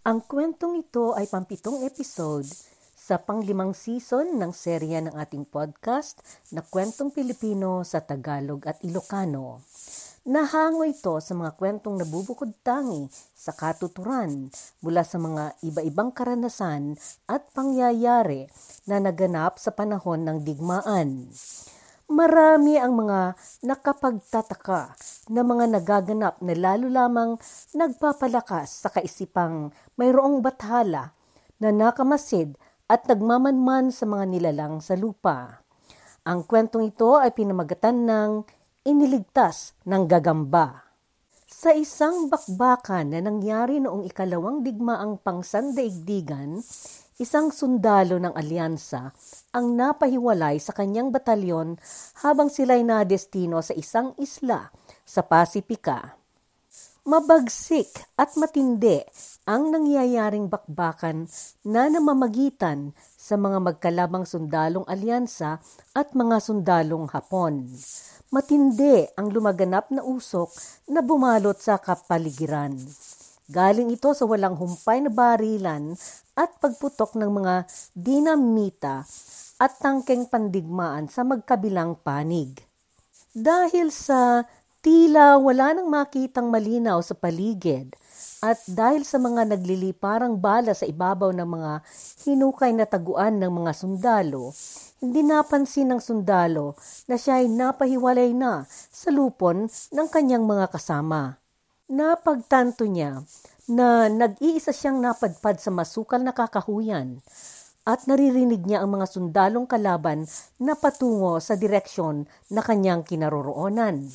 Ang kwentong ito ay pampitong episode sa panglimang season ng serya ng ating podcast na Kwentong Pilipino sa Tagalog at Ilocano. Nahango ito sa mga kwentong nabubukod tangi sa katuturan mula sa mga iba-ibang karanasan at pangyayari na naganap sa panahon ng digmaan. Marami ang mga nakapagtataka na mga nagaganap na lalo lamang nagpapalakas sa kaisipang mayroong bathala na nakamasid at nagmamanman sa mga nilalang sa lupa. Ang kwentong ito ay pinamagatan ng iniligtas ng gagamba. Sa isang bakbakan na nangyari noong ikalawang digmaang pangsandaigdigan, isang sundalo ng alyansa ang napahiwalay sa kanyang batalyon habang sila'y nadestino sa isang isla sa Pasipika. Mabagsik at matindi ang nangyayaring bakbakan na namamagitan sa mga magkalabang sundalong alyansa at mga sundalong Hapon matindi ang lumaganap na usok na bumalot sa kapaligiran. Galing ito sa walang humpay na barilan at pagputok ng mga dinamita at tangkeng pandigmaan sa magkabilang panig. Dahil sa tila wala nang makitang malinaw sa paligid at dahil sa mga nagliliparang bala sa ibabaw ng mga hinukay na taguan ng mga sundalo, hindi napansin ng sundalo na siya ay napahiwalay na sa lupon ng kanyang mga kasama. Napagtanto niya na nag-iisa siyang napadpad sa masukal na kakahuyan at naririnig niya ang mga sundalong kalaban na patungo sa direksyon na kanyang kinaroroonan.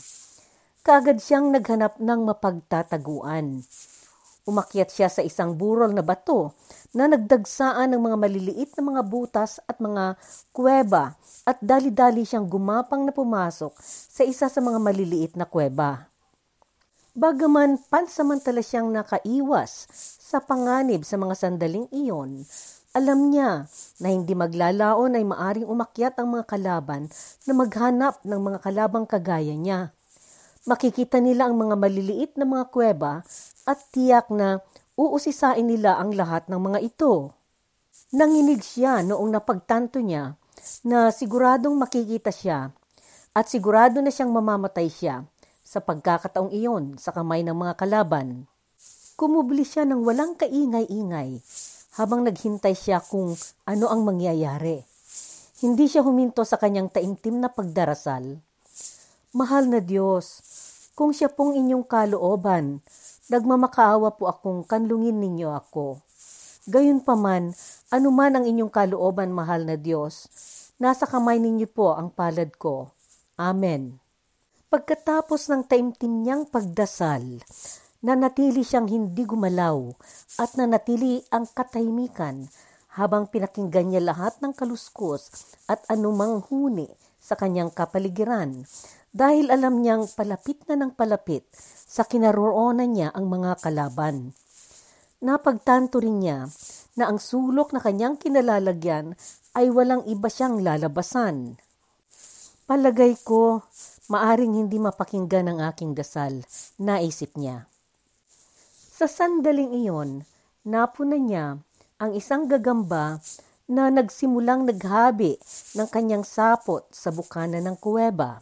Kagad siyang naghanap ng mapagtataguan. Umakyat siya sa isang burol na bato na nagdagsaan ng mga maliliit na mga butas at mga kuweba at dali-dali siyang gumapang na pumasok sa isa sa mga maliliit na kuweba. Bagaman pansamantala siyang nakaiwas sa panganib sa mga sandaling iyon, alam niya na hindi maglalaon ay maaring umakyat ang mga kalaban na maghanap ng mga kalabang kagaya niya. Makikita nila ang mga maliliit na mga kuweba at tiyak na uusisain nila ang lahat ng mga ito. Nanginig siya noong napagtanto niya na siguradong makikita siya at sigurado na siyang mamamatay siya sa pagkakataong iyon sa kamay ng mga kalaban. Kumubli siya ng walang kaingay-ingay habang naghintay siya kung ano ang mangyayari. Hindi siya huminto sa kanyang taimtim na pagdarasal. Mahal na Diyos, kung siya pong inyong kalooban, Nagmamakaawa po akong kanlungin ninyo ako. Gayunpaman, anuman ang inyong kalooban, mahal na Diyos, nasa kamay ninyo po ang palad ko. Amen. Pagkatapos ng taimtim niyang pagdasal, nanatili siyang hindi gumalaw at nanatili ang katahimikan habang pinakinggan niya lahat ng kaluskos at anumang huni sa kanyang kapaligiran dahil alam niyang palapit na ng palapit sa kinaroonan niya ang mga kalaban. Napagtanto rin niya na ang sulok na kanyang kinalalagyan ay walang iba siyang lalabasan. Palagay ko, maaring hindi mapakinggan ang aking dasal, naisip niya. Sa sandaling iyon, napuna niya ang isang gagamba na nagsimulang naghabi ng kanyang sapot sa bukana ng kuweba.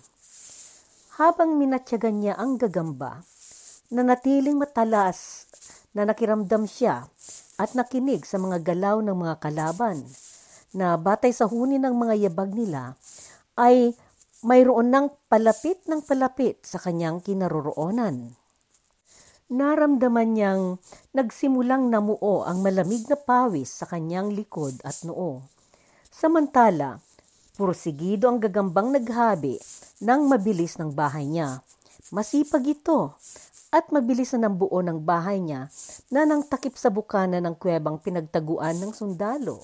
Habang minatyagan niya ang gagamba, nanatiling matalas na nakiramdam siya at nakinig sa mga galaw ng mga kalaban na batay sa huni ng mga yabag nila ay mayroon ng palapit ng palapit sa kanyang kinaroroonan. Naramdaman niyang nagsimulang namuo ang malamig na pawis sa kanyang likod at noo. Samantala, pursigido ang gagambang naghabi ng mabilis ng bahay niya. Masipag ito at mabilis na ng buo ng bahay niya na nang takip sa bukana ng kuwebang pinagtaguan ng sundalo.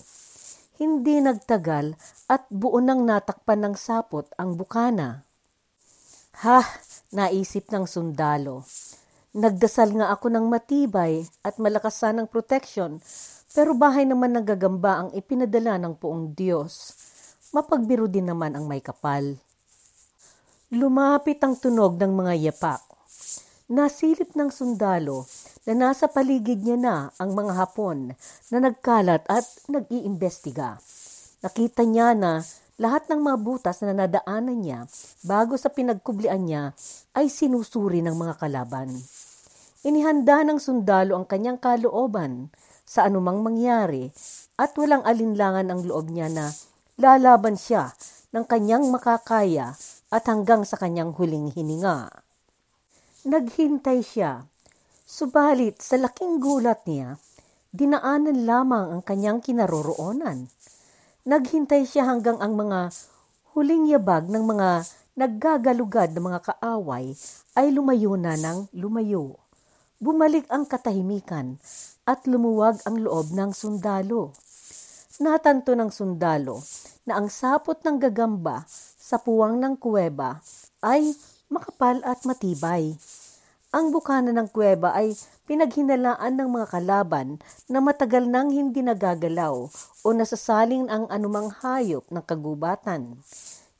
Hindi nagtagal at buo nang natakpan ng sapot ang bukana. Ha, naisip ng sundalo. Nagdasal nga ako ng matibay at malakasan ng protection, pero bahay naman ng gagamba ang ipinadala ng poong Diyos. Mapagbiro din naman ang may kapal. Lumapit ang tunog ng mga yapak Nasilip ng sundalo na nasa paligid niya na ang mga Hapon na nagkalat at nag-iimbestiga. Nakita niya na lahat ng mga butas na nadaanan niya bago sa pinagkublian niya ay sinusuri ng mga kalaban. Inihanda ng sundalo ang kanyang kalooban sa anumang mangyari at walang alinlangan ang loob niya na lalaban siya ng kanyang makakaya at hanggang sa kanyang huling hininga. Naghintay siya, subalit sa laking gulat niya, dinaanan lamang ang kanyang kinaroroonan. Naghintay siya hanggang ang mga huling yabag ng mga naggagalugad ng mga kaaway ay lumayo na ng lumayo. Bumalik ang katahimikan at lumuwag ang loob ng sundalo. Natanto ng sundalo na ang sapot ng gagamba sa puwang ng kuweba ay makapal at matibay. Ang bukana ng kuweba ay pinaghinalaan ng mga kalaban na matagal nang hindi nagagalaw o nasasaling ang anumang hayop ng kagubatan.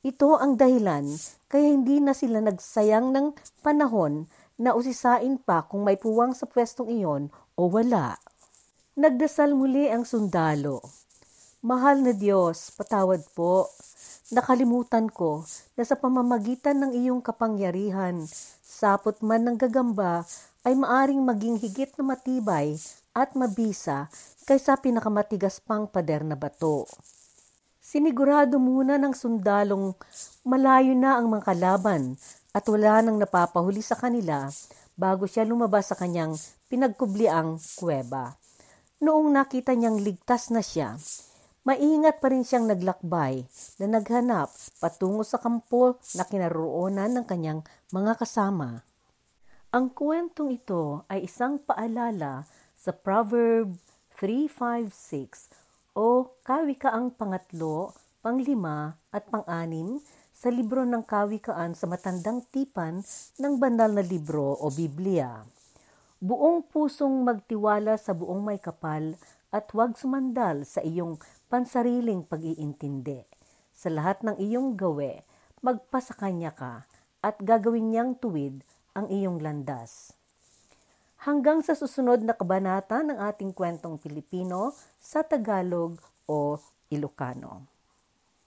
Ito ang dahilan kaya hindi na sila nagsayang ng panahon na usisain pa kung may puwang sa pwestong iyon o wala. Nagdasal muli ang sundalo. Mahal na Diyos, patawad po. Nakalimutan ko na sa pamamagitan ng iyong kapangyarihan, sapot man ng gagamba ay maaring maging higit na matibay at mabisa kaysa pinakamatigas pang pader na bato. Sinigurado muna ng sundalong malayo na ang mga kalaban at wala nang napapahuli sa kanila bago siya lumabas sa kanyang pinagkubliang kuweba. Noong nakita niyang ligtas na siya, maingat pa rin siyang naglakbay na naghanap patungo sa kampo na kinaroonan ng kanyang mga kasama. Ang kwentong ito ay isang paalala sa Proverb 356 o kawikaang pangatlo, panglima at panganim sa libro ng kawikaan sa matandang tipan ng banal na libro o Biblia. Buong pusong magtiwala sa buong may kapal at huwag sumandal sa iyong pansariling pag-iintindi. Sa lahat ng iyong gawe, magpasakanya ka at gagawin niyang tuwid ang iyong landas. Hanggang sa susunod na kabanata ng ating kwentong Pilipino sa Tagalog o Ilocano.